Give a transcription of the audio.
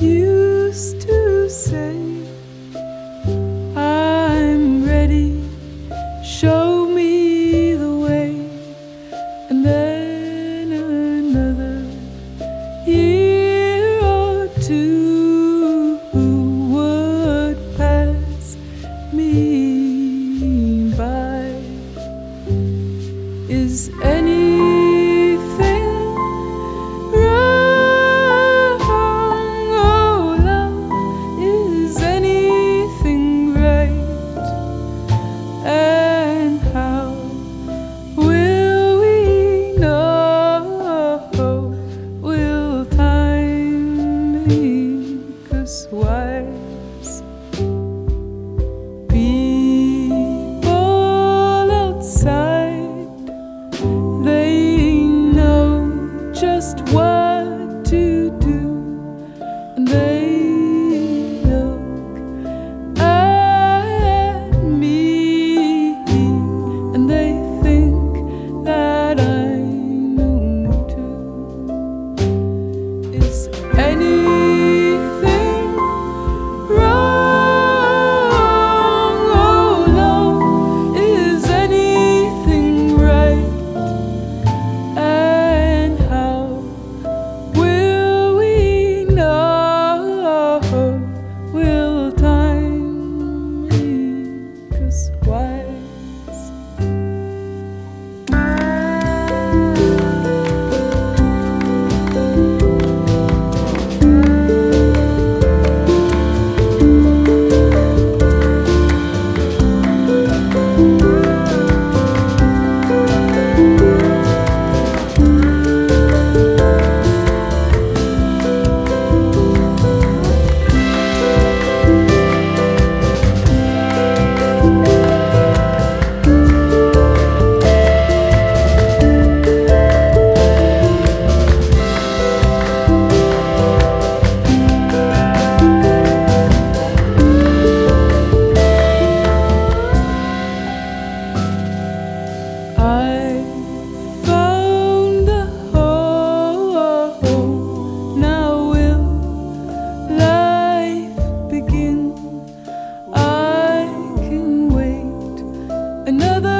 used to say, I'm ready, show me the way, and then another year or two would pass me by. Is anything Because wives. People outside, they know just what to do. And they look at me and they think that I know too. Is any another